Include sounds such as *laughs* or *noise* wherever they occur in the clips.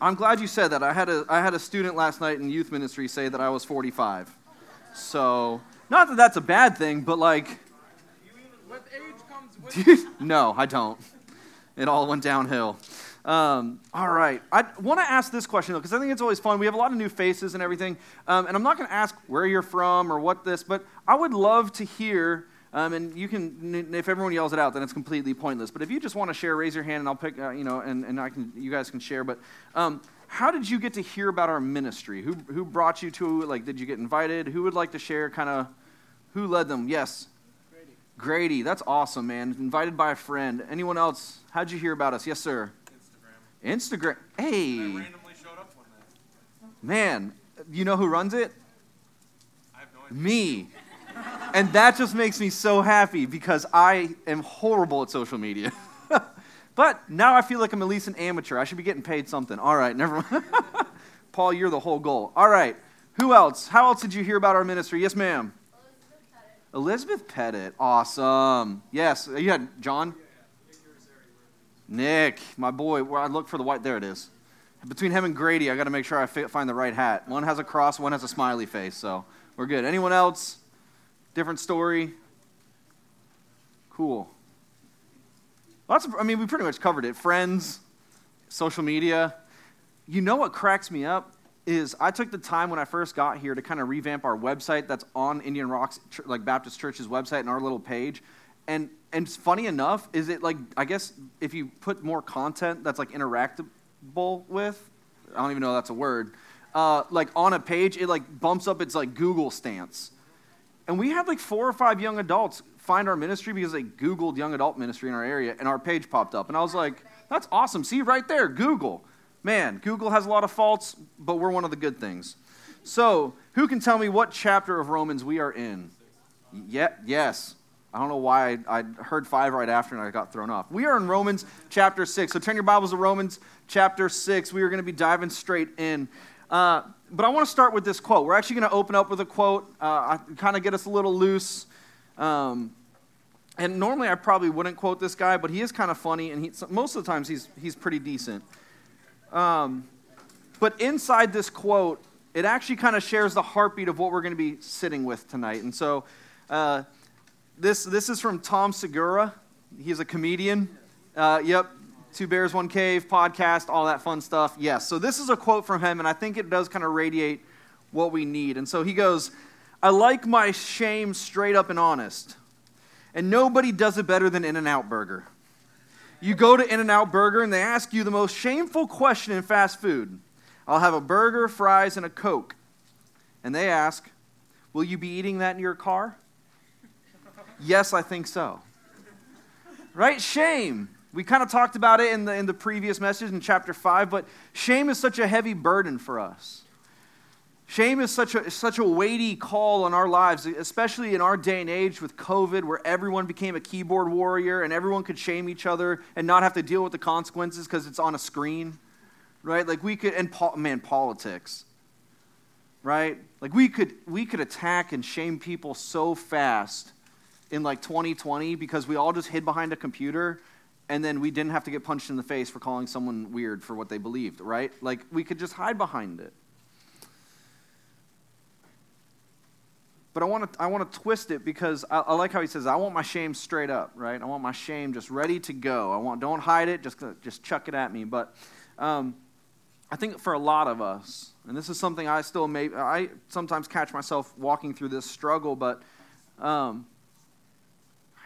I'm glad you said that. I had a I had a student last night in youth ministry say that I was 45. So, not that that's a bad thing, but like *laughs* no, I don't. It all went downhill. Um, all right. I want to ask this question, though, because I think it's always fun. We have a lot of new faces and everything. Um, and I'm not going to ask where you're from or what this, but I would love to hear. Um, and you can, if everyone yells it out, then it's completely pointless. But if you just want to share, raise your hand, and I'll pick, uh, you know, and, and I can, you guys can share. But um, how did you get to hear about our ministry? Who, who brought you to, like, did you get invited? Who would like to share kind of, who led them? Yes. Grady, Grady, that's awesome, man. Invited by a friend. Anyone else? How'd you hear about us? Yes, sir. Instagram. Instagram. Hey, I randomly showed up one day. man, you know who runs it? I have no idea. Me. And that just makes me so happy because I am horrible at social media. *laughs* but now I feel like I'm at least an amateur. I should be getting paid something. All right, never mind. *laughs* Paul, you're the whole goal. All right, who else? How else did you hear about our ministry? Yes, ma'am. Elizabeth Pettit. Awesome. Yes, uh, you had John? Nick, my boy. Where I look for the white. There it is. Between him and Grady, I got to make sure I fi- find the right hat. One has a cross, one has a smiley face, so we're good. Anyone else? Different story? Cool. Lots of, I mean, we pretty much covered it. Friends, social media. You know what cracks me up is I took the time when I first got here to kind of revamp our website that's on Indian Rocks, like Baptist Church's website and our little page. And and funny enough, is it like I guess if you put more content that's like interactable with, I don't even know that's a word, uh, like on a page, it like bumps up its like Google stance. And we had like four or five young adults find our ministry because they Googled young adult ministry in our area and our page popped up. And I was like, that's awesome. See right there, Google. Man, Google has a lot of faults, but we're one of the good things. So, who can tell me what chapter of Romans we are in? Yeah, yes. I don't know why I, heard five right after and I got thrown off. We are in Romans chapter 6. So turn your Bibles to Romans chapter 6. We are going to be diving straight in. Uh, but I want to start with this quote. We're actually going to open up with a quote, uh, kind of get us a little loose. Um, and normally I probably wouldn't quote this guy, but he is kind of funny, and he, most of the times he's, he's pretty decent. Um, but inside this quote, it actually kind of shares the heartbeat of what we're going to be sitting with tonight. And so uh, this, this is from Tom Segura. He's a comedian. Uh, yep, Two Bears, One Cave podcast, all that fun stuff. Yes, so this is a quote from him, and I think it does kind of radiate what we need. And so he goes, I like my shame straight up and honest, and nobody does it better than In N Out Burger. You go to In N Out Burger, and they ask you the most shameful question in fast food I'll have a burger, fries, and a Coke. And they ask, Will you be eating that in your car? *laughs* yes, I think so. Right? Shame. We kind of talked about it in the, in the previous message in chapter 5, but shame is such a heavy burden for us. Shame is such a, such a weighty call on our lives, especially in our day and age with COVID, where everyone became a keyboard warrior and everyone could shame each other and not have to deal with the consequences because it's on a screen, right? Like we could, and po- man, politics, right? Like we could, we could attack and shame people so fast in like 2020 because we all just hid behind a computer and then we didn't have to get punched in the face for calling someone weird for what they believed, right? Like we could just hide behind it. But I want to I want to twist it because I, I, like how he says I want my shame straight up, right? I want my shame just ready to go. I want don't hide it, just just chuck it at me. But um, I think for a lot of us, and this is something I still may I sometimes catch myself walking through this struggle. But um,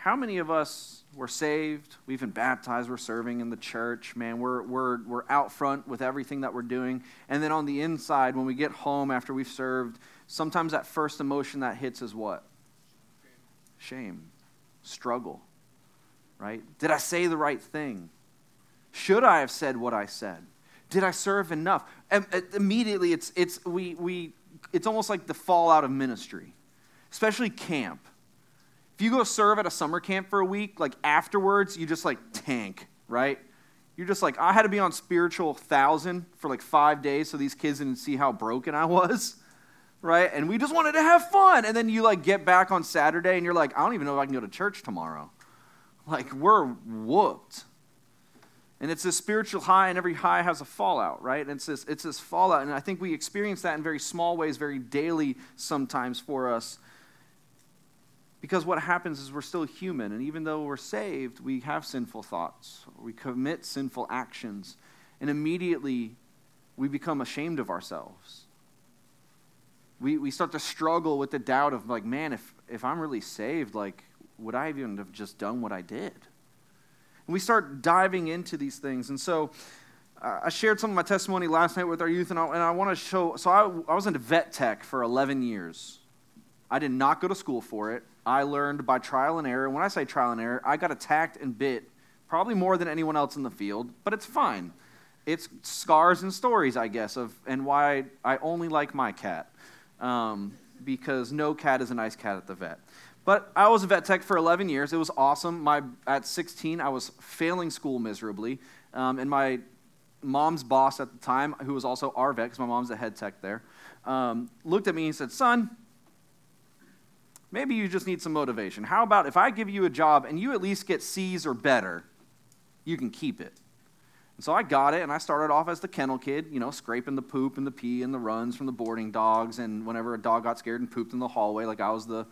how many of us were saved? We've been baptized. We're serving in the church. Man, we're we're we're out front with everything that we're doing, and then on the inside, when we get home after we've served sometimes that first emotion that hits is what? Shame, struggle, right? Did I say the right thing? Should I have said what I said? Did I serve enough? And uh, immediately, it's, it's, we, we, it's almost like the fallout of ministry, especially camp. If you go serve at a summer camp for a week, like afterwards, you just like tank, right? You're just like, I had to be on spiritual thousand for like five days so these kids didn't see how broken I was right? And we just wanted to have fun. And then you like get back on Saturday and you're like, I don't even know if I can go to church tomorrow. Like we're whooped. And it's this spiritual high, and every high has a fallout, right? And it's this, it's this fallout. And I think we experience that in very small ways, very daily sometimes for us. Because what happens is we're still human, and even though we're saved, we have sinful thoughts, we commit sinful actions, and immediately we become ashamed of ourselves. We, we start to struggle with the doubt of, like, man, if, if I'm really saved, like, would I even have just done what I did? And we start diving into these things. And so uh, I shared some of my testimony last night with our youth, and I, and I want to show. So I, I was into vet tech for 11 years. I did not go to school for it. I learned by trial and error. When I say trial and error, I got attacked and bit probably more than anyone else in the field, but it's fine. It's scars and stories, I guess, of and why I only like my cat. Um, because no cat is a nice cat at the vet. But I was a vet tech for 11 years. It was awesome. My, at 16, I was failing school miserably. Um, and my mom's boss at the time, who was also our vet, because my mom's the head tech there, um, looked at me and said, Son, maybe you just need some motivation. How about if I give you a job and you at least get C's or better, you can keep it? And so I got it, and I started off as the kennel kid, you know, scraping the poop and the pee and the runs from the boarding dogs. And whenever a dog got scared and pooped in the hallway, like I was the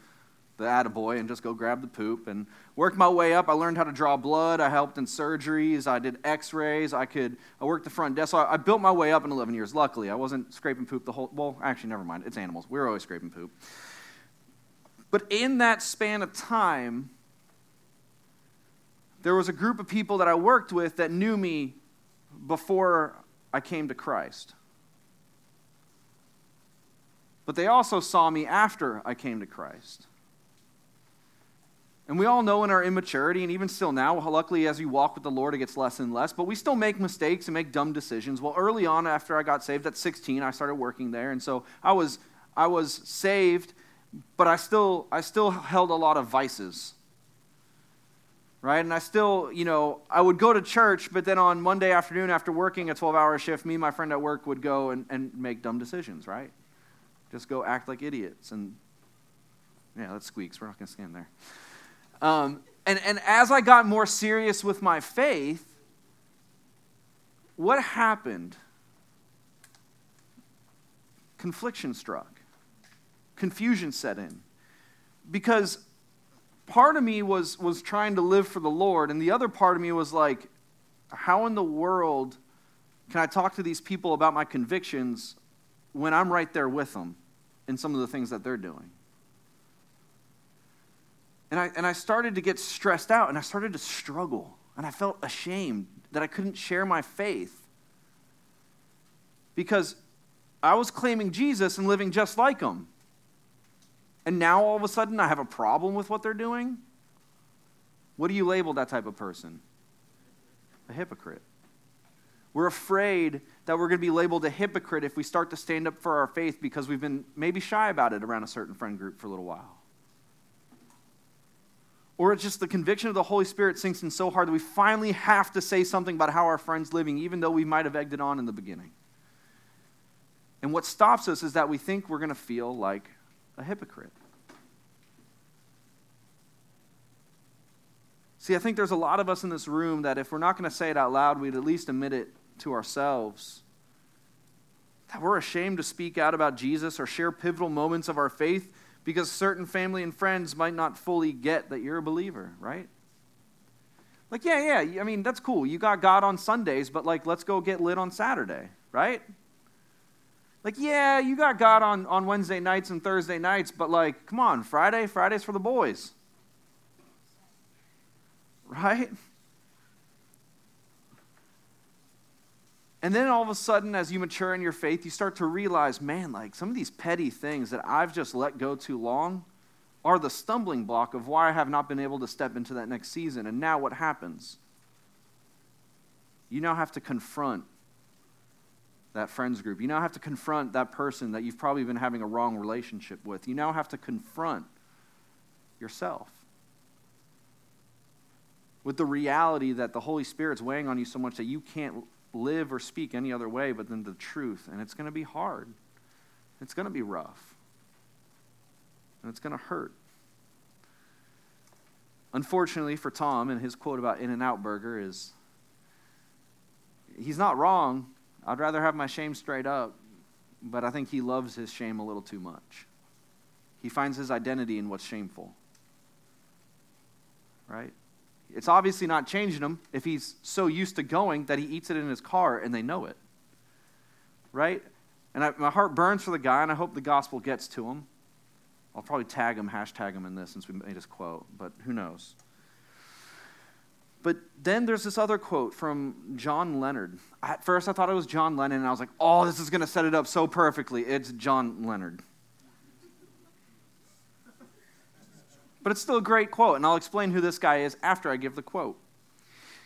the attaboy and just go grab the poop and worked my way up. I learned how to draw blood. I helped in surgeries. I did x-rays. I could, I worked the front desk. So I, I built my way up in 11 years. Luckily, I wasn't scraping poop the whole, well, actually, never mind. It's animals. We were always scraping poop. But in that span of time, there was a group of people that I worked with that knew me before I came to Christ. But they also saw me after I came to Christ. And we all know in our immaturity, and even still now, luckily as you walk with the Lord, it gets less and less, but we still make mistakes and make dumb decisions. Well, early on, after I got saved at 16, I started working there. And so I was, I was saved, but I still, I still held a lot of vices. Right? And I still, you know, I would go to church, but then on Monday afternoon after working a 12 hour shift, me and my friend at work would go and, and make dumb decisions, right? Just go act like idiots. And yeah, that squeaks. We're not going to stand there. Um, and, and as I got more serious with my faith, what happened? Confliction struck, confusion set in. Because part of me was, was trying to live for the Lord, and the other part of me was like, how in the world can I talk to these people about my convictions when I'm right there with them in some of the things that they're doing? And I, and I started to get stressed out and I started to struggle. And I felt ashamed that I couldn't share my faith because I was claiming Jesus and living just like him. And now all of a sudden I have a problem with what they're doing? What do you label that type of person? A hypocrite. We're afraid that we're going to be labeled a hypocrite if we start to stand up for our faith because we've been maybe shy about it around a certain friend group for a little while or it's just the conviction of the Holy Spirit sinks in so hard that we finally have to say something about how our friend's living, even though we might have egged it on in the beginning. And what stops us is that we think we're going to feel like a hypocrite. See, I think there's a lot of us in this room that if we're not going to say it out loud, we'd at least admit it to ourselves. That we're ashamed to speak out about Jesus or share pivotal moments of our faith because certain family and friends might not fully get that you're a believer, right? Like, yeah, yeah, I mean, that's cool. You got God on Sundays, but like, let's go get lit on Saturday, right? Like, yeah, you got God on, on Wednesday nights and Thursday nights, but like, come on, Friday, Friday's for the boys. Right? And then all of a sudden, as you mature in your faith, you start to realize, man, like some of these petty things that I've just let go too long are the stumbling block of why I have not been able to step into that next season. And now what happens? You now have to confront that friends group. You now have to confront that person that you've probably been having a wrong relationship with. You now have to confront yourself with the reality that the Holy Spirit's weighing on you so much that you can't live or speak any other way but than the truth. And it's going to be hard, it's going to be rough, and it's going to hurt. Unfortunately for Tom, and his quote about In N Out Burger is he's not wrong. I'd rather have my shame straight up, but I think he loves his shame a little too much. He finds his identity in what's shameful. Right? It's obviously not changing him if he's so used to going that he eats it in his car and they know it. Right? And I, my heart burns for the guy, and I hope the gospel gets to him. I'll probably tag him, hashtag him in this since we made his quote, but who knows? But then there's this other quote from John Leonard. At first, I thought it was John Lennon, and I was like, oh, this is going to set it up so perfectly. It's John Leonard. But it's still a great quote, and I'll explain who this guy is after I give the quote.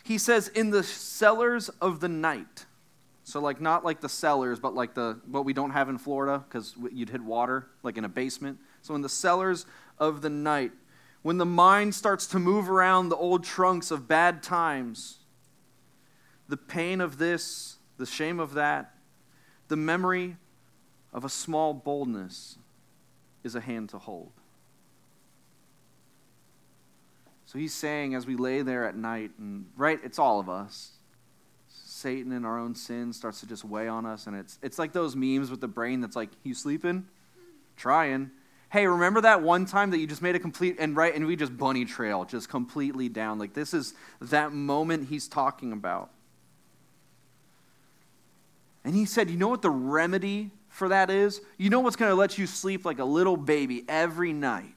He says, In the cellars of the night, so like not like the cellars, but like the what we don't have in Florida because you'd hit water, like in a basement. So in the cellars of the night, when the mind starts to move around the old trunks of bad times, the pain of this, the shame of that, the memory of a small boldness is a hand to hold. So he's saying, as we lay there at night, and right, it's all of us. Satan and our own sin starts to just weigh on us, and it's it's like those memes with the brain that's like, "You sleeping? Trying." Hey, remember that one time that you just made a complete, and right, and we just bunny trail, just completely down. Like this is that moment he's talking about. And he said, you know what the remedy for that is? You know what's going to let you sleep like a little baby every night?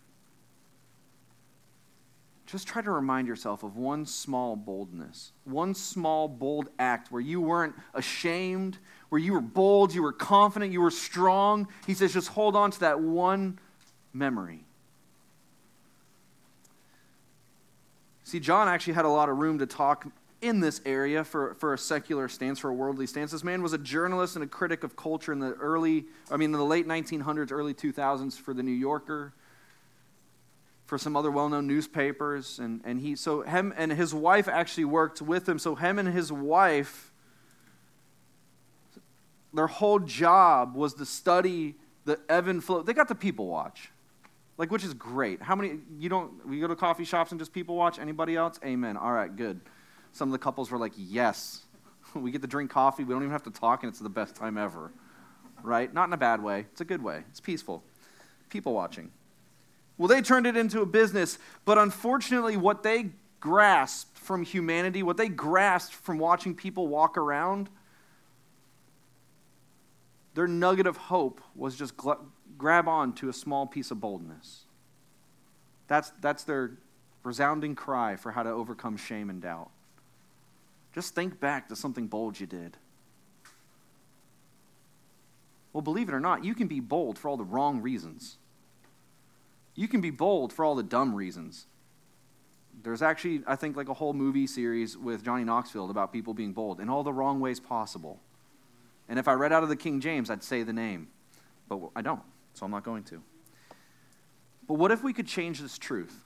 Just try to remind yourself of one small boldness, one small bold act where you weren't ashamed, where you were bold, you were confident, you were strong. He says, just hold on to that one memory. See, John actually had a lot of room to talk in this area for, for a secular stance, for a worldly stance. This man was a journalist and a critic of culture in the early, I mean, in the late 1900s, early 2000s for the New Yorker, for some other well known newspapers. And, and he, so him and his wife actually worked with him. So him and his wife, their whole job was to study the ebb and flow. They got the people watch. Like, which is great. How many, you don't, we go to coffee shops and just people watch? Anybody else? Amen. All right, good. Some of the couples were like, yes. *laughs* we get to drink coffee. We don't even have to talk, and it's the best time ever. Right? Not in a bad way. It's a good way. It's peaceful. People watching. Well, they turned it into a business, but unfortunately, what they grasped from humanity, what they grasped from watching people walk around, their nugget of hope was just grab on to a small piece of boldness. That's, that's their resounding cry for how to overcome shame and doubt. Just think back to something bold you did. Well, believe it or not, you can be bold for all the wrong reasons. You can be bold for all the dumb reasons. There's actually, I think, like a whole movie series with Johnny Knoxville about people being bold in all the wrong ways possible. And if I read out of the King James, I'd say the name, but I don't so I'm not going to. But what if we could change this truth?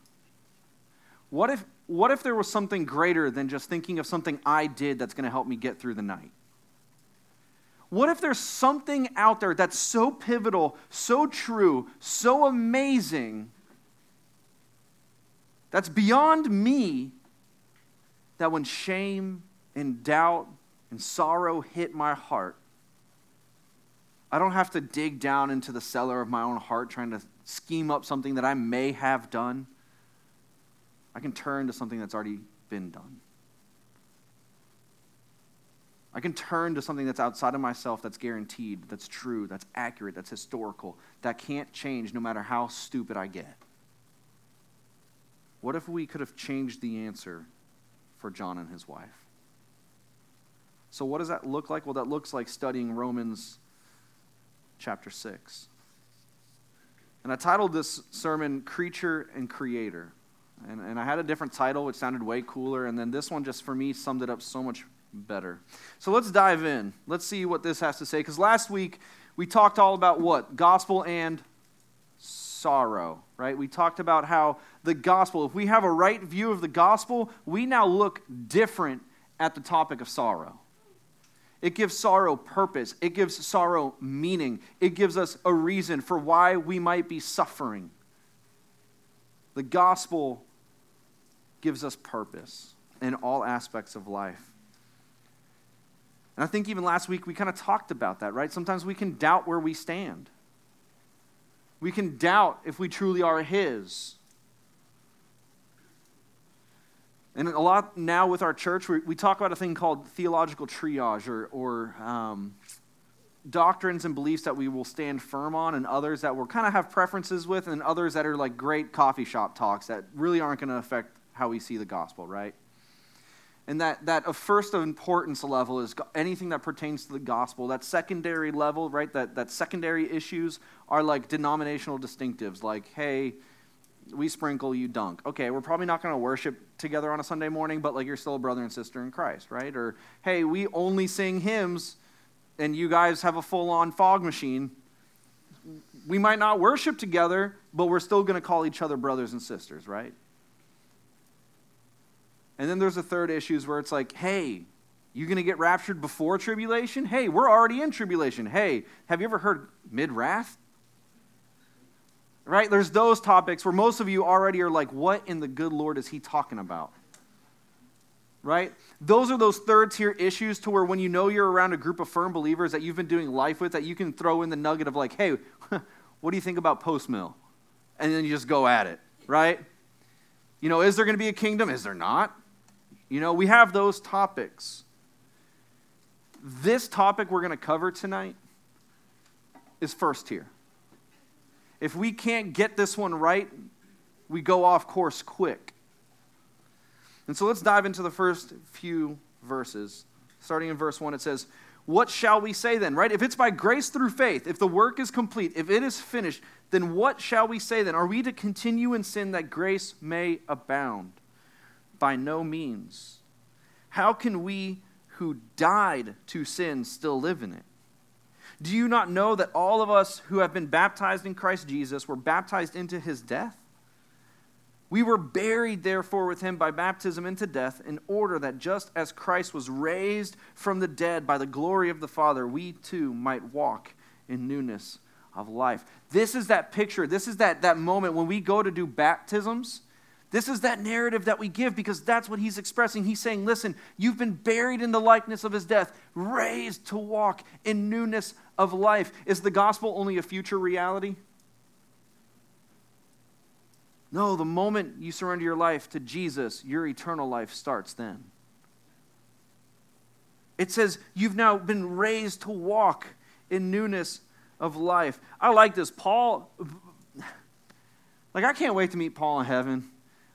What if, what if there was something greater than just thinking of something I did that's going to help me get through the night? What if there's something out there that's so pivotal, so true, so amazing, that's beyond me, that when shame and doubt and sorrow hit my heart, I don't have to dig down into the cellar of my own heart trying to scheme up something that I may have done. I can turn to something that's already been done. I can turn to something that's outside of myself that's guaranteed, that's true, that's accurate, that's historical, that can't change no matter how stupid I get. What if we could have changed the answer for John and his wife? So, what does that look like? Well, that looks like studying Romans chapter 6. And I titled this sermon Creature and Creator. And, and I had a different title, which sounded way cooler. And then this one, just for me, summed it up so much better. So let's dive in. Let's see what this has to say. Because last week, we talked all about what? Gospel and sorrow, right? We talked about how the gospel, if we have a right view of the gospel, we now look different at the topic of sorrow. It gives sorrow purpose. It gives sorrow meaning. It gives us a reason for why we might be suffering. The gospel gives us purpose in all aspects of life. And I think even last week we kind of talked about that, right? Sometimes we can doubt where we stand. We can doubt if we truly are His. And a lot now with our church, we, we talk about a thing called theological triage or, or um, doctrines and beliefs that we will stand firm on, and others that we'll kind of have preferences with, and others that are like great coffee shop talks that really aren't going to affect how we see the gospel, right? And that, that of first of importance level is anything that pertains to the gospel. That secondary level, right? That, that secondary issues are like denominational distinctives, like, hey, we sprinkle, you dunk. Okay, we're probably not going to worship together on a Sunday morning, but like you're still a brother and sister in Christ, right? Or, hey, we only sing hymns and you guys have a full on fog machine. We might not worship together, but we're still going to call each other brothers and sisters, right? And then there's the third issues where it's like, hey, you going to get raptured before tribulation? Hey, we're already in tribulation. Hey, have you ever heard mid wrath? Right? There's those topics where most of you already are like, what in the good Lord is he talking about? Right? Those are those third tier issues to where when you know you're around a group of firm believers that you've been doing life with, that you can throw in the nugget of like, hey, *laughs* what do you think about post mill? And then you just go at it, right? You know, is there going to be a kingdom? Is there not? You know, we have those topics. This topic we're going to cover tonight is first tier. If we can't get this one right, we go off course quick. And so let's dive into the first few verses. Starting in verse 1, it says, What shall we say then, right? If it's by grace through faith, if the work is complete, if it is finished, then what shall we say then? Are we to continue in sin that grace may abound? By no means. How can we who died to sin still live in it? Do you not know that all of us who have been baptized in Christ Jesus were baptized into his death? We were buried, therefore, with him by baptism into death, in order that just as Christ was raised from the dead by the glory of the Father, we too might walk in newness of life. This is that picture. This is that, that moment when we go to do baptisms this is that narrative that we give because that's what he's expressing. He's saying, listen, you've been buried in the likeness of his death, raised to walk in newness of life. Is the gospel only a future reality? No, the moment you surrender your life to Jesus, your eternal life starts then. It says you've now been raised to walk in newness of life. I like this. Paul, *sighs* like, I can't wait to meet Paul in heaven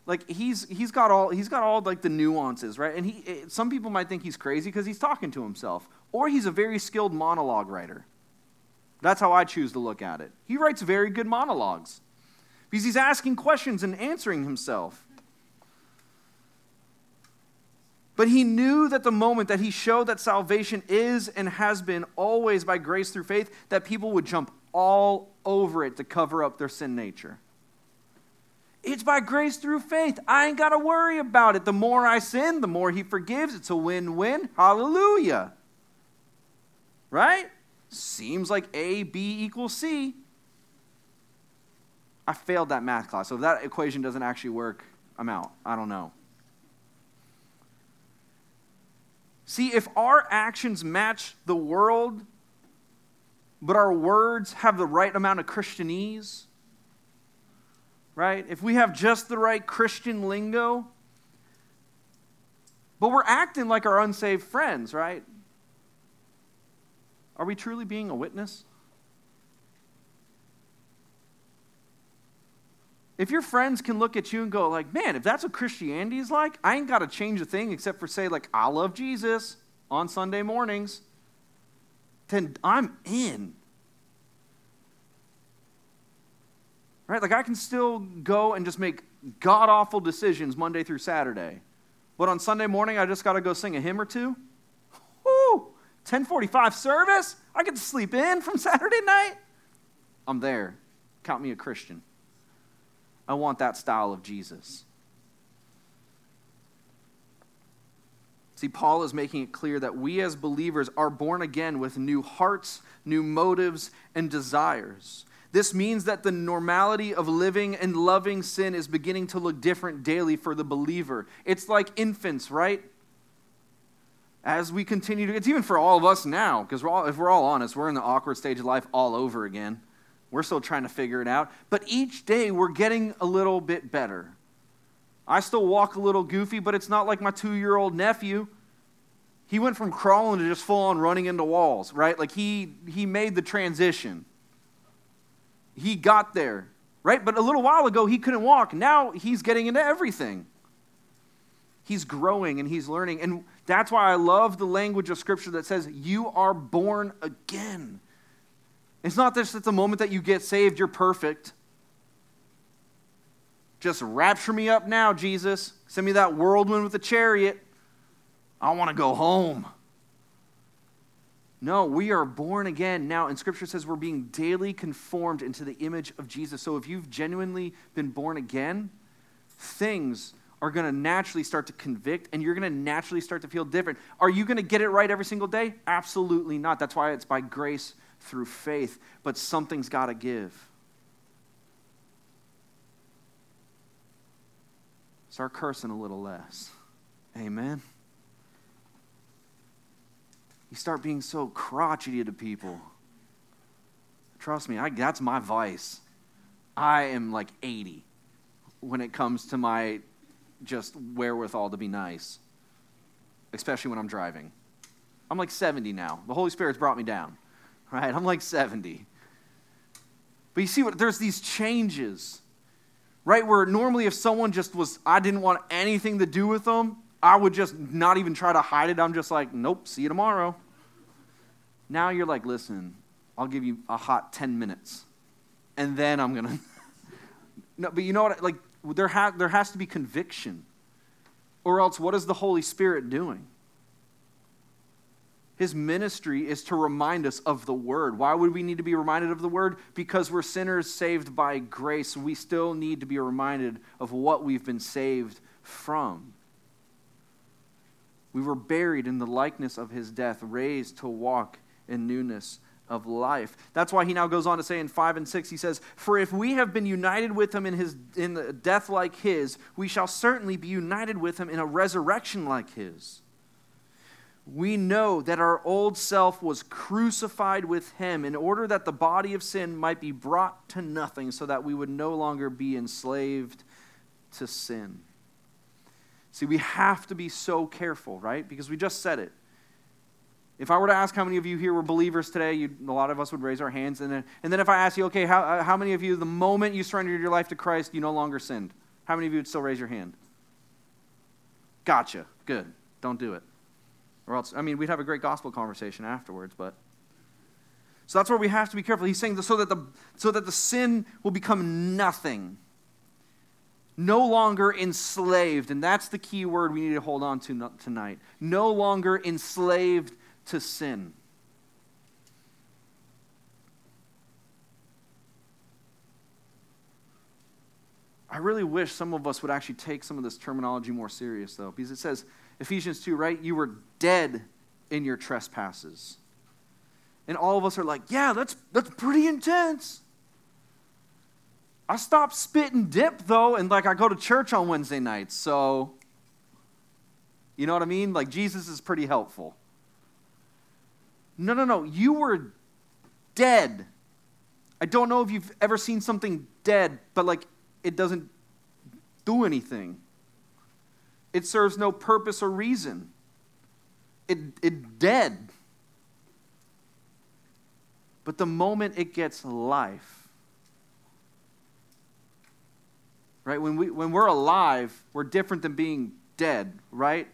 like he's he's got all he's got all like the nuances right? And he eh, some people might think he's crazy because he's talking to himself or he's a very skilled monologue writer. That's how i choose to look at it. He writes very good monologues because he's asking questions and answering himself. But he knew that the moment that he showed that salvation is and has been always by grace through faith that people would jump all over it to cover up their sin nature it's by grace through faith. I ain't got to worry about it. The more I sin, the more He forgives. It's a win win. Hallelujah. Right? Seems like A, B equals C. I failed that math class, so if that equation doesn't actually work, I'm out. I don't know. See, if our actions match the world, but our words have the right amount of Christianese, right? If we have just the right Christian lingo, but we're acting like our unsaved friends, right? Are we truly being a witness? If your friends can look at you and go like, "Man, if that's what Christianity is like, I ain't got to change a thing except for say like I love Jesus on Sunday mornings." Then I'm in. Right? Like I can still go and just make god awful decisions Monday through Saturday. But on Sunday morning, I just got to go sing a hymn or two. Whoo! 1045 service? I get to sleep in from *laughs* Saturday night? I'm there. Count me a Christian. I want that style of Jesus. See, Paul is making it clear that we as believers are born again with new hearts, new motives, and desires. This means that the normality of living and loving sin is beginning to look different daily for the believer. It's like infants, right? as we continue to, it's even for all of us now, because if we're all honest, we're in the awkward stage of life all over again. We're still trying to figure it out. But each day we're getting a little bit better. I still walk a little goofy, but it's not like my two year old nephew. He went from crawling to just full on running into walls, right? Like he, he made the transition. He got there, right? But a little while ago, he couldn't walk. Now he's getting into everything. He's growing and he's learning. And that's why I love the language of Scripture that says, You are born again. It's not just at the moment that you get saved, you're perfect. Just rapture me up now, Jesus. Send me that whirlwind with the chariot. I want to go home. No, we are born again now, and Scripture says we're being daily conformed into the image of Jesus. So if you've genuinely been born again, things are going to naturally start to convict, and you're going to naturally start to feel different. Are you going to get it right every single day? Absolutely not. That's why it's by grace through faith, but something's got to give. Start cursing a little less. Amen. You start being so crotchety to people. Trust me, I, that's my vice. I am like 80 when it comes to my just wherewithal to be nice, especially when I'm driving. I'm like 70 now. The Holy Spirit's brought me down, right? I'm like 70. But you see what there's these changes, right? Where normally if someone just was, I didn't want anything to do with them, I would just not even try to hide it. I'm just like, nope, see you tomorrow. Now you're like, listen, I'll give you a hot 10 minutes, and then I'm going *laughs* to. No, but you know what? Like, there, ha- there has to be conviction. Or else, what is the Holy Spirit doing? His ministry is to remind us of the Word. Why would we need to be reminded of the Word? Because we're sinners saved by grace. We still need to be reminded of what we've been saved from. We were buried in the likeness of His death, raised to walk in newness of life. That's why he now goes on to say in 5 and 6, he says, For if we have been united with him in, his, in death like his, we shall certainly be united with him in a resurrection like his. We know that our old self was crucified with him in order that the body of sin might be brought to nothing, so that we would no longer be enslaved to sin. See, we have to be so careful, right? Because we just said it. If I were to ask how many of you here were believers today, a lot of us would raise our hands. And then, and then if I ask you, okay, how, uh, how many of you, the moment you surrendered your life to Christ, you no longer sinned? How many of you would still raise your hand? Gotcha. Good. Don't do it. Or else, I mean, we'd have a great gospel conversation afterwards, but. So that's where we have to be careful. He's saying so that the, so that the sin will become nothing, no longer enslaved. And that's the key word we need to hold on to tonight. No longer enslaved to sin. I really wish some of us would actually take some of this terminology more serious, though, because it says, Ephesians 2, right? You were dead in your trespasses. And all of us are like, yeah, that's, that's pretty intense. I stopped spit and dip, though, and like I go to church on Wednesday nights, so you know what I mean? Like Jesus is pretty helpful. No, no, no. You were dead. I don't know if you've ever seen something dead, but like it doesn't do anything. It serves no purpose or reason. It it dead. But the moment it gets life, right? When we when we're alive, we're different than being dead, right?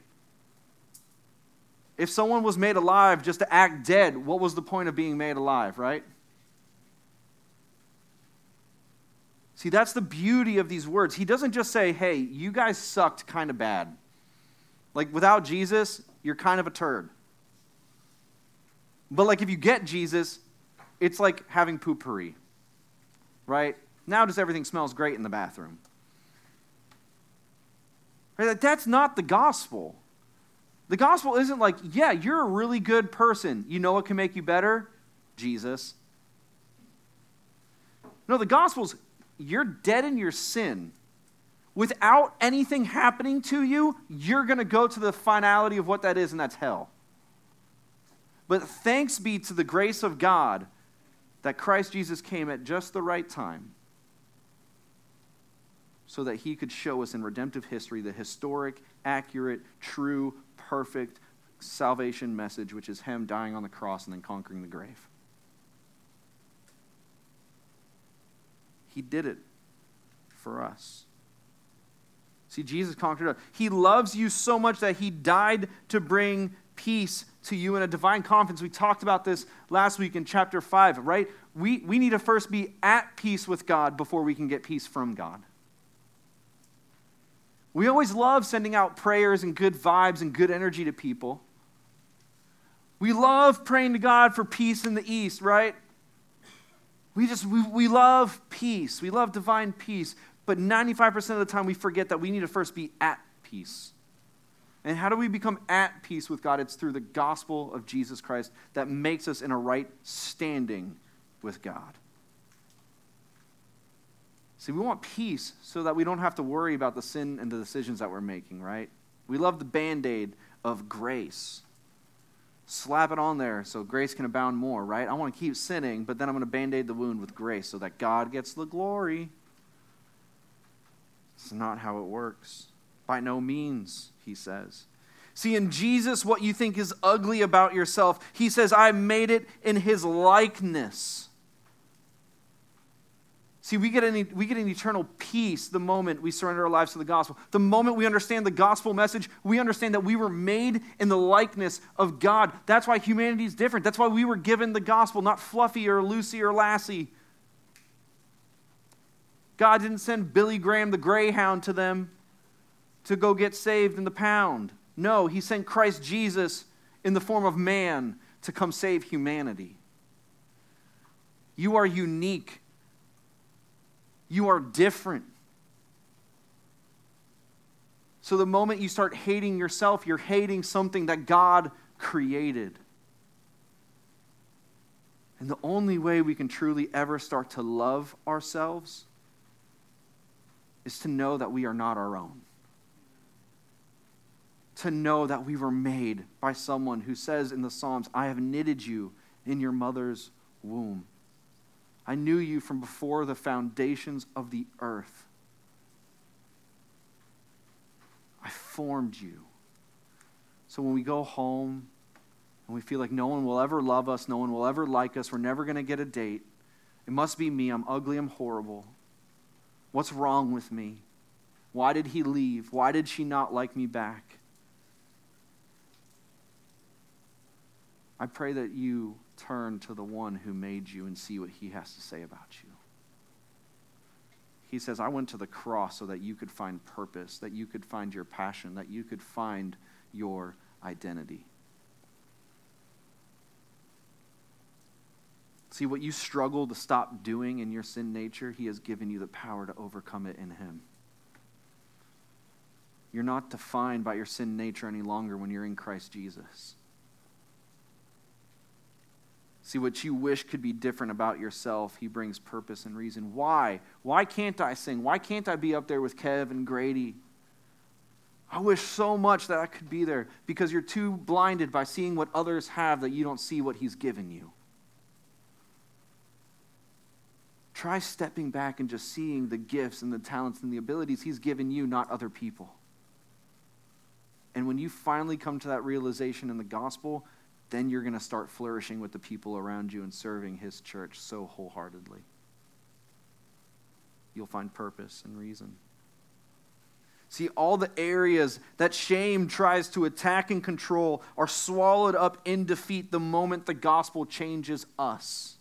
If someone was made alive just to act dead, what was the point of being made alive, right? See, that's the beauty of these words. He doesn't just say, hey, you guys sucked kind of bad. Like, without Jesus, you're kind of a turd. But, like, if you get Jesus, it's like having Poo-Pourri, right? Now just everything smells great in the bathroom. Right? That's not the gospel. The gospel isn't like, yeah, you're a really good person. You know what can make you better? Jesus. No, the gospel's you're dead in your sin. Without anything happening to you, you're going to go to the finality of what that is, and that's hell. But thanks be to the grace of God that Christ Jesus came at just the right time so that he could show us in redemptive history the historic, accurate, true, perfect salvation message, which is him dying on the cross and then conquering the grave. He did it for us. See, Jesus conquered it. He loves you so much that he died to bring peace to you in a divine confidence. We talked about this last week in chapter 5, right? We, we need to first be at peace with God before we can get peace from God. We always love sending out prayers and good vibes and good energy to people. We love praying to God for peace in the East, right? We just, we, we love peace. We love divine peace. But 95% of the time, we forget that we need to first be at peace. And how do we become at peace with God? It's through the gospel of Jesus Christ that makes us in a right standing with God. See, we want peace so that we don't have to worry about the sin and the decisions that we're making, right? We love the band aid of grace slap it on there so grace can abound more, right? I want to keep sinning, but then I'm going to band aid the wound with grace so that God gets the glory. It's not how it works. By no means, he says. See, in Jesus, what you think is ugly about yourself, he says, I made it in his likeness. See, we get, an, we get an eternal peace the moment we surrender our lives to the gospel. The moment we understand the gospel message, we understand that we were made in the likeness of God. That's why humanity is different. That's why we were given the gospel, not Fluffy or Lucy or Lassie. God didn't send Billy Graham the Greyhound to them to go get saved in the pound. No, He sent Christ Jesus in the form of man to come save humanity. You are unique you are different. So the moment you start hating yourself, you're hating something that God created. And the only way we can truly ever start to love ourselves is to know that we are not our own. To know that we were made by someone who says in the Psalms, I have knitted you in your mother's womb. I knew you from before the foundations of the earth. I formed you. So when we go home and we feel like no one will ever love us, no one will ever like us, we're never going to get a date, it must be me. I'm ugly, I'm horrible. What's wrong with me? Why did he leave? Why did she not like me back? I pray that you turn to the one who made you and see what he has to say about you. He says, I went to the cross so that you could find purpose, that you could find your passion, that you could find your identity. See, what you struggle to stop doing in your sin nature, He has given you the power to overcome it in Him. You're not defined by your sin nature any longer when you're in Christ Jesus. See, what you wish could be different about yourself, he brings purpose and reason. Why? Why can't I sing? Why can't I be up there with Kev and Grady? I wish so much that I could be there because you're too blinded by seeing what others have that you don't see what he's given you. Try stepping back and just seeing the gifts and the talents and the abilities he's given you, not other people. And when you finally come to that realization in the gospel, then you're going to start flourishing with the people around you and serving His church so wholeheartedly. You'll find purpose and reason. See, all the areas that shame tries to attack and control are swallowed up in defeat the moment the gospel changes us.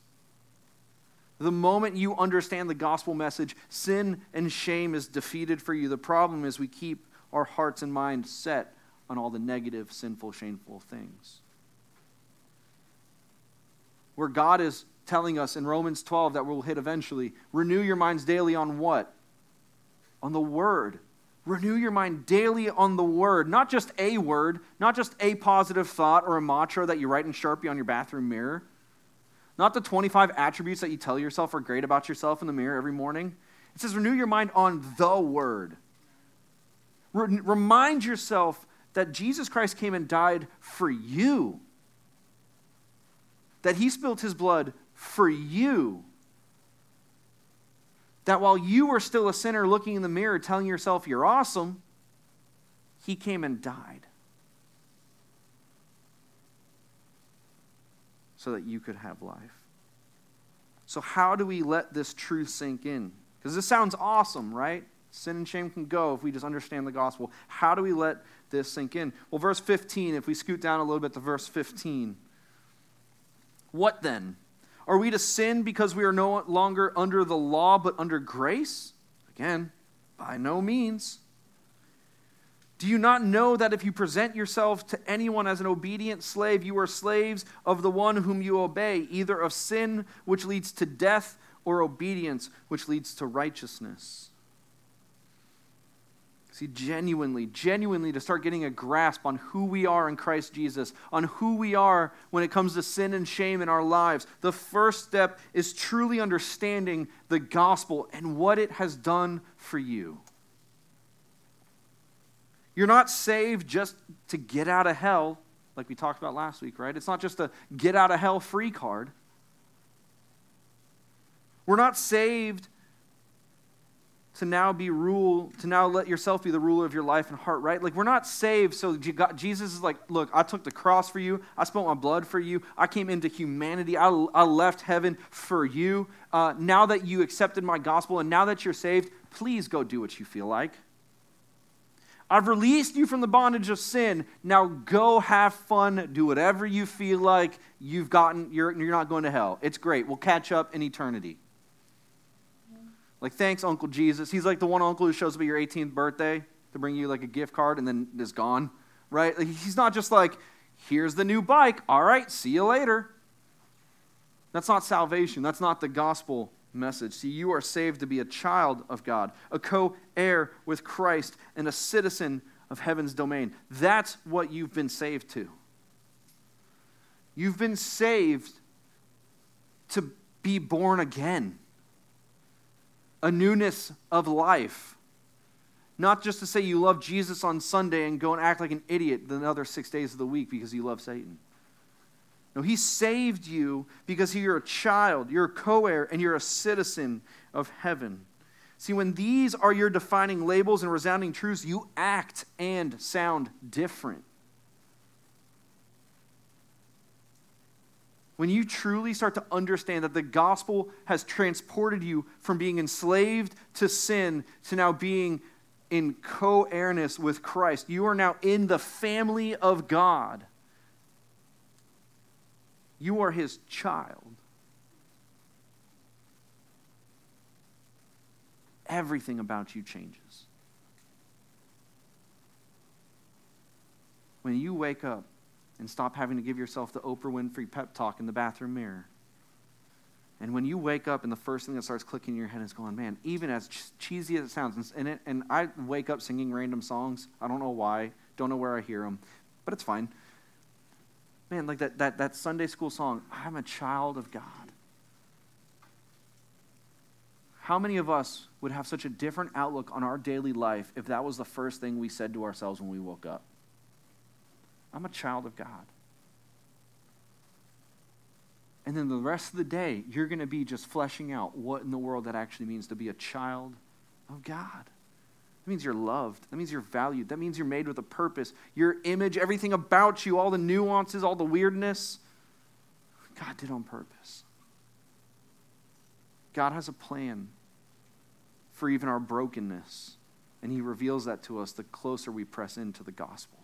The moment you understand the gospel message, sin and shame is defeated for you. The problem is we keep our hearts and minds set on all the negative, sinful, shameful things where God is telling us in Romans 12 that we'll hit eventually renew your minds daily on what? On the Word. Renew your mind daily on the Word, not just a word, not just a positive thought or a mantra that you write in Sharpie on your bathroom mirror, not the 25 attributes that you tell yourself are great about yourself in the mirror every morning. It says renew your mind on the Word. Remind yourself that Jesus Christ came and died for you that he spilt his blood for you. That while you were still a sinner looking in the mirror telling yourself you're awesome, he came and died. So that you could have life. So, how do we let this truth sink in? Because this sounds awesome, right? Sin and shame can go if we just understand the gospel. How do we let this sink in? Well, verse 15, if we scoot down a little bit to verse 15. What then? Are we to sin because we are no longer under the law but under grace? Again, by no means. Do you not know that if you present yourself to anyone as an obedient slave, you are slaves of the one whom you obey, either of sin, which leads to death, or obedience, which leads to righteousness? See, genuinely, genuinely to start getting a grasp on who we are in Christ Jesus, on who we are when it comes to sin and shame in our lives, the first step is truly understanding the gospel and what it has done for you. You're not saved just to get out of hell, like we talked about last week, right? It's not just a get out of hell free card. We're not saved to now be rule to now let yourself be the ruler of your life and heart right like we're not saved so jesus is like look i took the cross for you i spent my blood for you i came into humanity i, I left heaven for you uh, now that you accepted my gospel and now that you're saved please go do what you feel like I've released you from the bondage of sin. Now go have fun, do whatever you feel like. You've gotten, you're, you're not going to hell. It's great. We'll catch up in eternity. Like, thanks, Uncle Jesus. He's like the one uncle who shows up at your 18th birthday to bring you like a gift card and then is gone, right? Like, he's not just like, here's the new bike. All right, see you later. That's not salvation. That's not the gospel message. See, you are saved to be a child of God, a co heir with Christ, and a citizen of heaven's domain. That's what you've been saved to. You've been saved to be born again a newness of life. Not just to say you love Jesus on Sunday and go and act like an idiot the other six days of the week because you love Satan. No, he saved you because you're a child, you're a co heir, and you're a citizen of heaven. See, when these are your defining labels and resounding truths, you act and sound different. When you truly start to understand that the gospel has transported you from being enslaved to sin to now being in co heirness with Christ, you are now in the family of God. You are his child. Everything about you changes. When you wake up and stop having to give yourself the Oprah Winfrey pep talk in the bathroom mirror. And when you wake up and the first thing that starts clicking in your head is going, man, even as ch- cheesy as it sounds, and, it, and I wake up singing random songs. I don't know why, don't know where I hear them, but it's fine. Man, like that, that, that Sunday school song, I'm a child of God. How many of us would have such a different outlook on our daily life if that was the first thing we said to ourselves when we woke up? I'm a child of God. And then the rest of the day, you're going to be just fleshing out what in the world that actually means to be a child of God. That means you're loved. That means you're valued. That means you're made with a purpose. Your image, everything about you, all the nuances, all the weirdness, God did on purpose. God has a plan for even our brokenness, and He reveals that to us the closer we press into the gospel.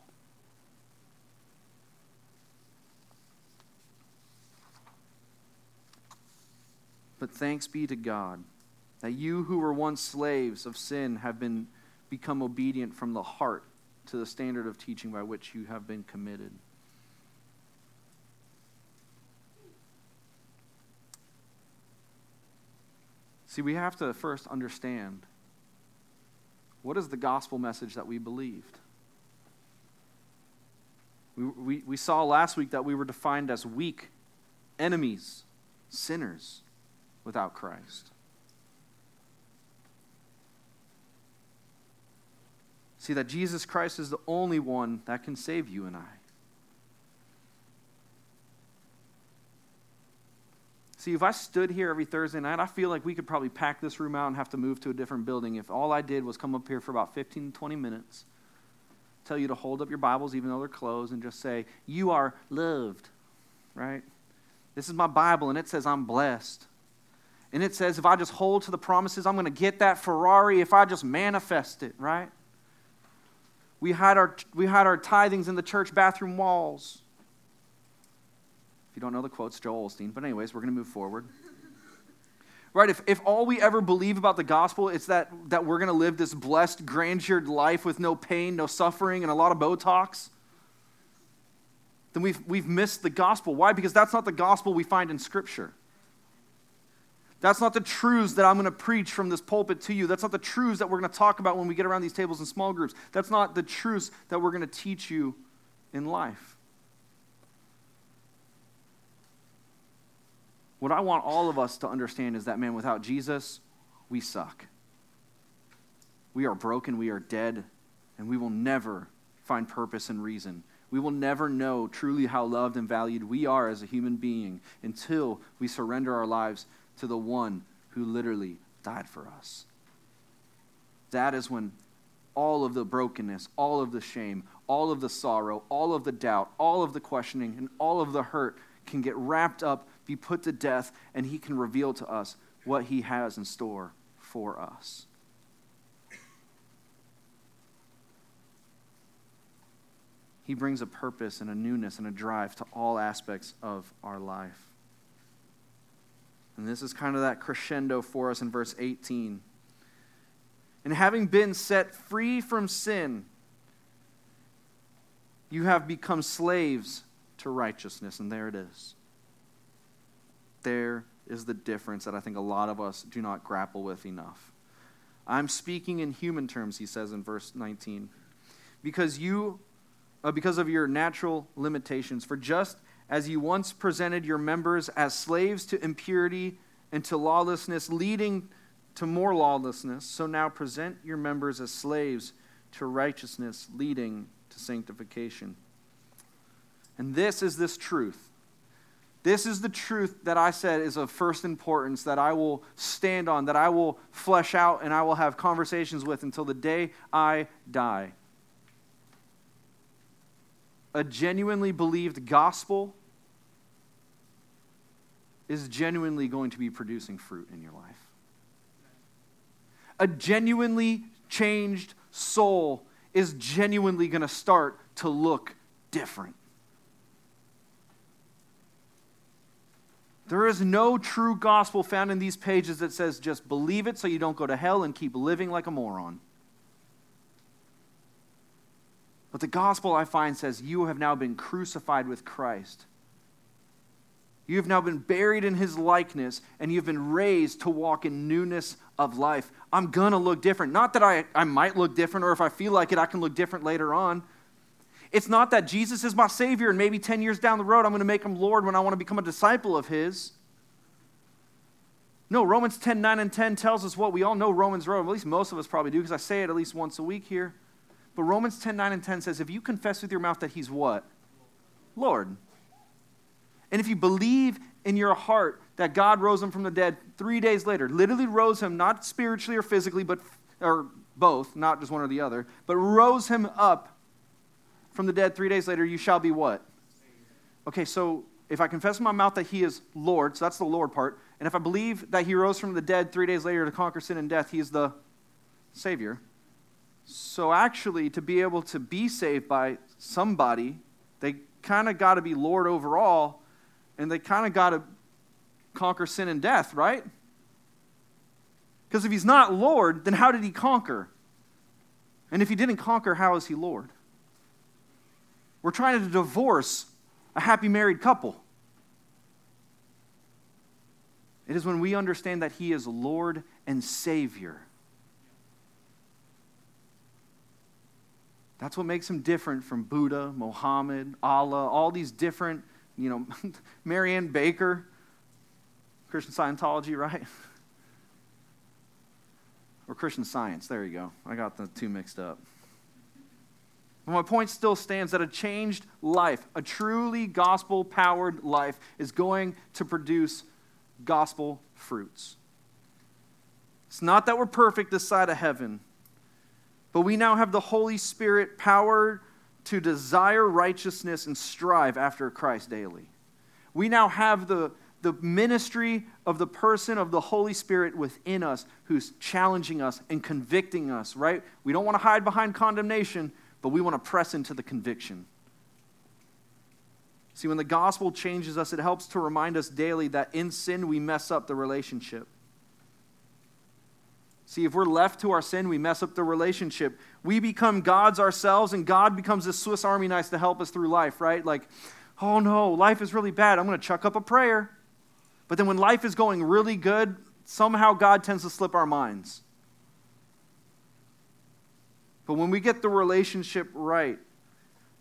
But thanks be to God that you who were once slaves of sin have been become obedient from the heart to the standard of teaching by which you have been committed. See, we have to first understand what is the gospel message that we believed? We, we, we saw last week that we were defined as weak, enemies, sinners without Christ. See that Jesus Christ is the only one that can save you and I. See, if I stood here every Thursday night, I feel like we could probably pack this room out and have to move to a different building if all I did was come up here for about 15 20 minutes, tell you to hold up your Bibles even though they're closed, and just say, You are loved, right? This is my Bible, and it says I'm blessed. And it says if I just hold to the promises, I'm going to get that Ferrari if I just manifest it, right? We hide our, we hide our tithings in the church bathroom walls. If you don't know the quotes, Joel Osteen. But, anyways, we're going to move forward. Right? If, if all we ever believe about the gospel is that, that we're going to live this blessed, grandeured life with no pain, no suffering, and a lot of Botox, then we've, we've missed the gospel. Why? Because that's not the gospel we find in Scripture. That's not the truths that I'm going to preach from this pulpit to you. That's not the truths that we're going to talk about when we get around these tables in small groups. That's not the truths that we're going to teach you in life. What I want all of us to understand is that, man, without Jesus, we suck. We are broken, we are dead, and we will never find purpose and reason. We will never know truly how loved and valued we are as a human being until we surrender our lives to the one who literally died for us. That is when all of the brokenness, all of the shame, all of the sorrow, all of the doubt, all of the questioning, and all of the hurt can get wrapped up, be put to death, and He can reveal to us what He has in store for us. He brings a purpose and a newness and a drive to all aspects of our life. And this is kind of that crescendo for us in verse 18. And having been set free from sin, you have become slaves to righteousness. And there it is. There is the difference that I think a lot of us do not grapple with enough. I'm speaking in human terms, he says in verse 19, because you, uh, because of your natural limitations. For just as you once presented your members as slaves to impurity and to lawlessness, leading to more lawlessness, so now present your members as slaves to righteousness, leading to sanctification. And this is this truth. This is the truth that I said is of first importance that I will stand on, that I will flesh out, and I will have conversations with until the day I die a genuinely believed gospel is genuinely going to be producing fruit in your life. A genuinely changed soul is genuinely going to start to look different. There is no true gospel found in these pages that says just believe it so you don't go to hell and keep living like a moron. But the gospel I find says, You have now been crucified with Christ. You have now been buried in his likeness, and you've been raised to walk in newness of life. I'm going to look different. Not that I, I might look different, or if I feel like it, I can look different later on. It's not that Jesus is my Savior, and maybe 10 years down the road, I'm going to make him Lord when I want to become a disciple of his. No, Romans 10 9 and 10 tells us what we all know Romans Road. At least most of us probably do, because I say it at least once a week here. But Romans 10 9 and 10 says, if you confess with your mouth that he's what? Lord. And if you believe in your heart that God rose him from the dead three days later, literally rose him not spiritually or physically, but or both, not just one or the other, but rose him up from the dead three days later, you shall be what? Okay, so if I confess in my mouth that he is Lord, so that's the Lord part, and if I believe that he rose from the dead three days later to conquer sin and death, he is the Savior. So, actually, to be able to be saved by somebody, they kind of got to be Lord over all, and they kind of got to conquer sin and death, right? Because if he's not Lord, then how did he conquer? And if he didn't conquer, how is he Lord? We're trying to divorce a happy married couple. It is when we understand that he is Lord and Savior That's what makes him different from Buddha, Mohammed, Allah, all these different, you know, *laughs* Marianne Baker, Christian Scientology, right? or Christian Science, there you go. I got the two mixed up. But my point still stands that a changed life, a truly gospel powered life, is going to produce gospel fruits. It's not that we're perfect this side of heaven, but we now have the Holy Spirit power to desire righteousness and strive after Christ daily. We now have the, the ministry of the person of the Holy Spirit within us who's challenging us and convicting us, right? We don't want to hide behind condemnation, but we want to press into the conviction. See, when the gospel changes us, it helps to remind us daily that in sin we mess up the relationship. See, if we're left to our sin, we mess up the relationship. We become gods ourselves, and God becomes this Swiss Army knife to help us through life, right? Like, oh no, life is really bad. I'm going to chuck up a prayer. But then when life is going really good, somehow God tends to slip our minds. But when we get the relationship right,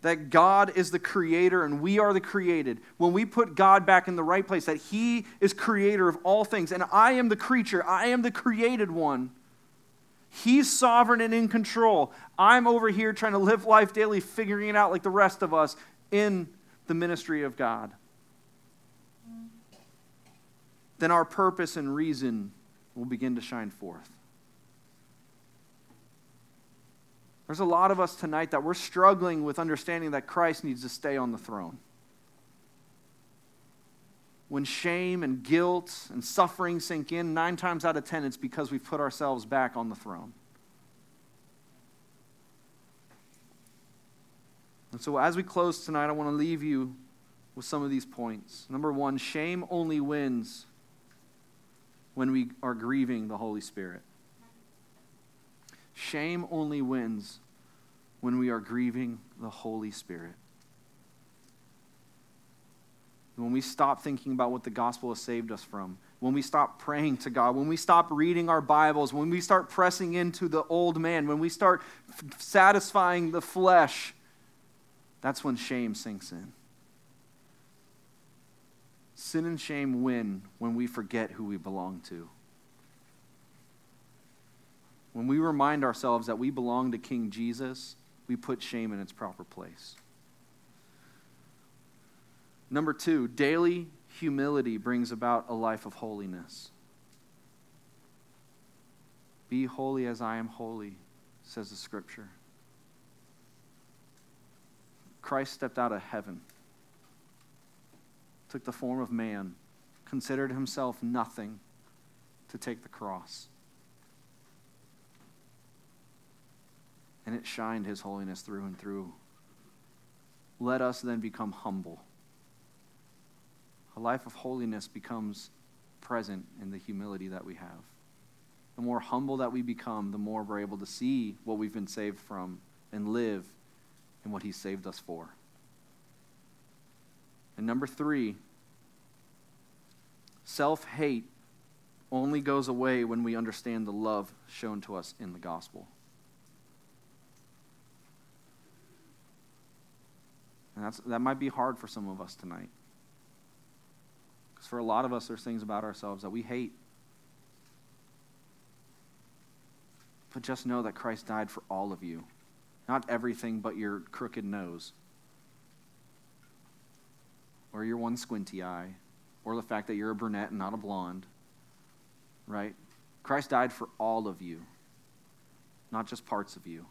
that God is the creator and we are the created, when we put God back in the right place, that He is creator of all things, and I am the creature, I am the created one. He's sovereign and in control. I'm over here trying to live life daily, figuring it out like the rest of us in the ministry of God. Then our purpose and reason will begin to shine forth. There's a lot of us tonight that we're struggling with understanding that Christ needs to stay on the throne. When shame and guilt and suffering sink in, nine times out of ten, it's because we've put ourselves back on the throne. And so, as we close tonight, I want to leave you with some of these points. Number one, shame only wins when we are grieving the Holy Spirit. Shame only wins when we are grieving the Holy Spirit. When we stop thinking about what the gospel has saved us from, when we stop praying to God, when we stop reading our Bibles, when we start pressing into the old man, when we start f- satisfying the flesh, that's when shame sinks in. Sin and shame win when we forget who we belong to when we remind ourselves that we belong to King Jesus, we put shame in its proper place. Number two, daily humility brings about a life of holiness. Be holy as I am holy, says the scripture. Christ stepped out of heaven, took the form of man, considered himself nothing to take the cross. And it shined his holiness through and through. Let us then become humble. A life of holiness becomes present in the humility that we have. The more humble that we become, the more we're able to see what we've been saved from and live in what He saved us for. And number three, self hate only goes away when we understand the love shown to us in the gospel. And that's, that might be hard for some of us tonight. Because for a lot of us, there's things about ourselves that we hate. But just know that Christ died for all of you. Not everything but your crooked nose, or your one squinty eye, or the fact that you're a brunette and not a blonde. Right? Christ died for all of you, not just parts of you.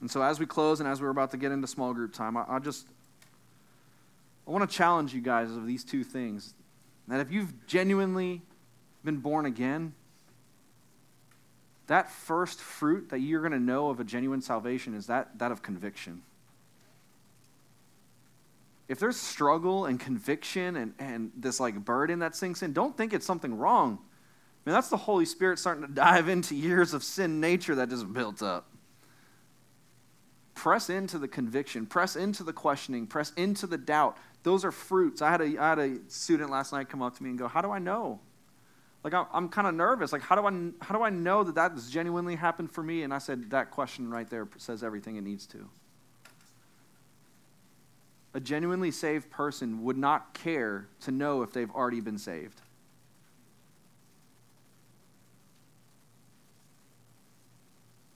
And so, as we close and as we're about to get into small group time, I, I just I want to challenge you guys of these two things. That if you've genuinely been born again, that first fruit that you're going to know of a genuine salvation is that, that of conviction. If there's struggle and conviction and, and this like burden that sinks in, don't think it's something wrong. I mean, that's the Holy Spirit starting to dive into years of sin nature that just built up press into the conviction, press into the questioning, press into the doubt. Those are fruits. I had a, I had a student last night come up to me and go, How do I know? Like, I'm, I'm kind of nervous. Like, how do, I, how do I know that that has genuinely happened for me? And I said, That question right there says everything it needs to. A genuinely saved person would not care to know if they've already been saved.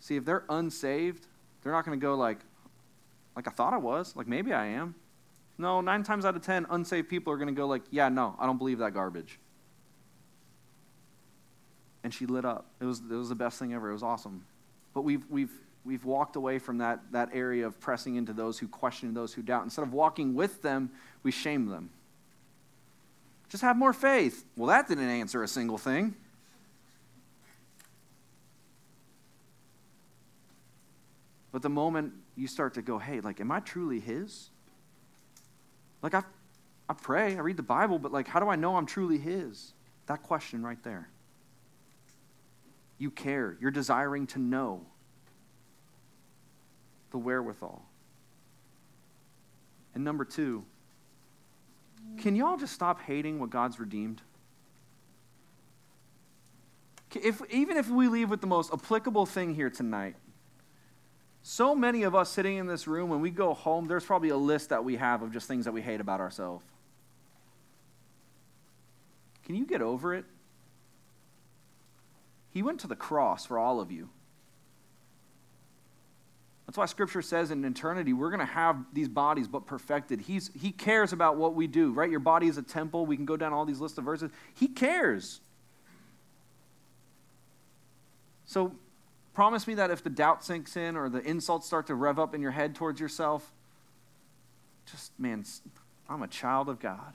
See, if they're unsaved, they're not going to go like, like I thought I was, like maybe I am. No, nine times out of ten, unsaved people are going to go like, yeah, no, I don't believe that garbage. And she lit up. It was, it was the best thing ever. It was awesome. But we've, we've, we've walked away from that, that area of pressing into those who question, those who doubt. Instead of walking with them, we shame them. Just have more faith. Well, that didn't answer a single thing. But the moment you start to go, hey, like, am I truly His? Like, I, I pray, I read the Bible, but like, how do I know I'm truly His? That question right there. You care. You're desiring to know the wherewithal. And number two, can y'all just stop hating what God's redeemed? If, even if we leave with the most applicable thing here tonight, so many of us sitting in this room, when we go home, there's probably a list that we have of just things that we hate about ourselves. Can you get over it? He went to the cross for all of you. That's why Scripture says in eternity, we're going to have these bodies, but perfected. He's, he cares about what we do, right? Your body is a temple. We can go down all these lists of verses. He cares. So promise me that if the doubt sinks in or the insults start to rev up in your head towards yourself, just, man, I'm a child of God.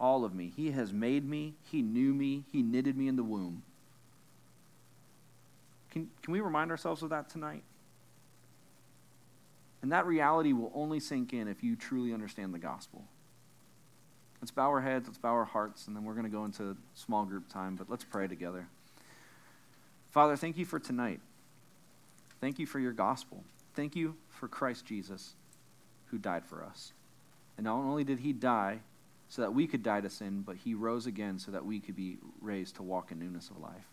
All of me. He has made me, He knew me, He knitted me in the womb. Can, can we remind ourselves of that tonight? And that reality will only sink in if you truly understand the gospel. Let's bow our heads, let's bow our hearts, and then we're going to go into small group time, but let's pray together. Father, thank you for tonight. Thank you for your gospel. Thank you for Christ Jesus who died for us. And not only did he die so that we could die to sin, but he rose again so that we could be raised to walk in newness of life.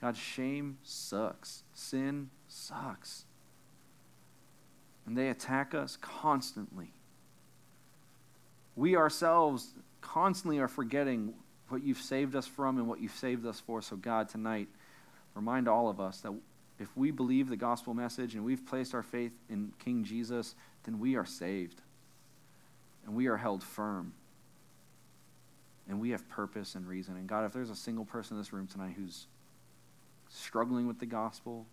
God, shame sucks. Sin sucks. And they attack us constantly. We ourselves constantly are forgetting what you've saved us from and what you've saved us for. So, God, tonight, remind all of us that if we believe the gospel message and we've placed our faith in King Jesus, then we are saved. And we are held firm. And we have purpose and reason. And God, if there's a single person in this room tonight who's struggling with the gospel,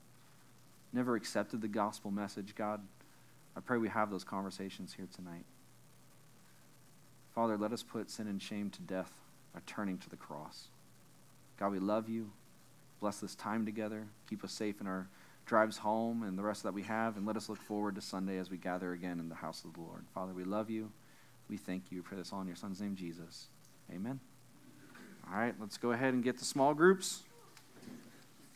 never accepted the gospel message, God, I pray we have those conversations here tonight. Father, let us put sin and shame to death by turning to the cross. God, we love you. Bless this time together. Keep us safe in our drives home and the rest that we have, and let us look forward to Sunday as we gather again in the house of the Lord. Father, we love you. We thank you. We pray this all in your Son's name, Jesus. Amen. All right, let's go ahead and get to small groups.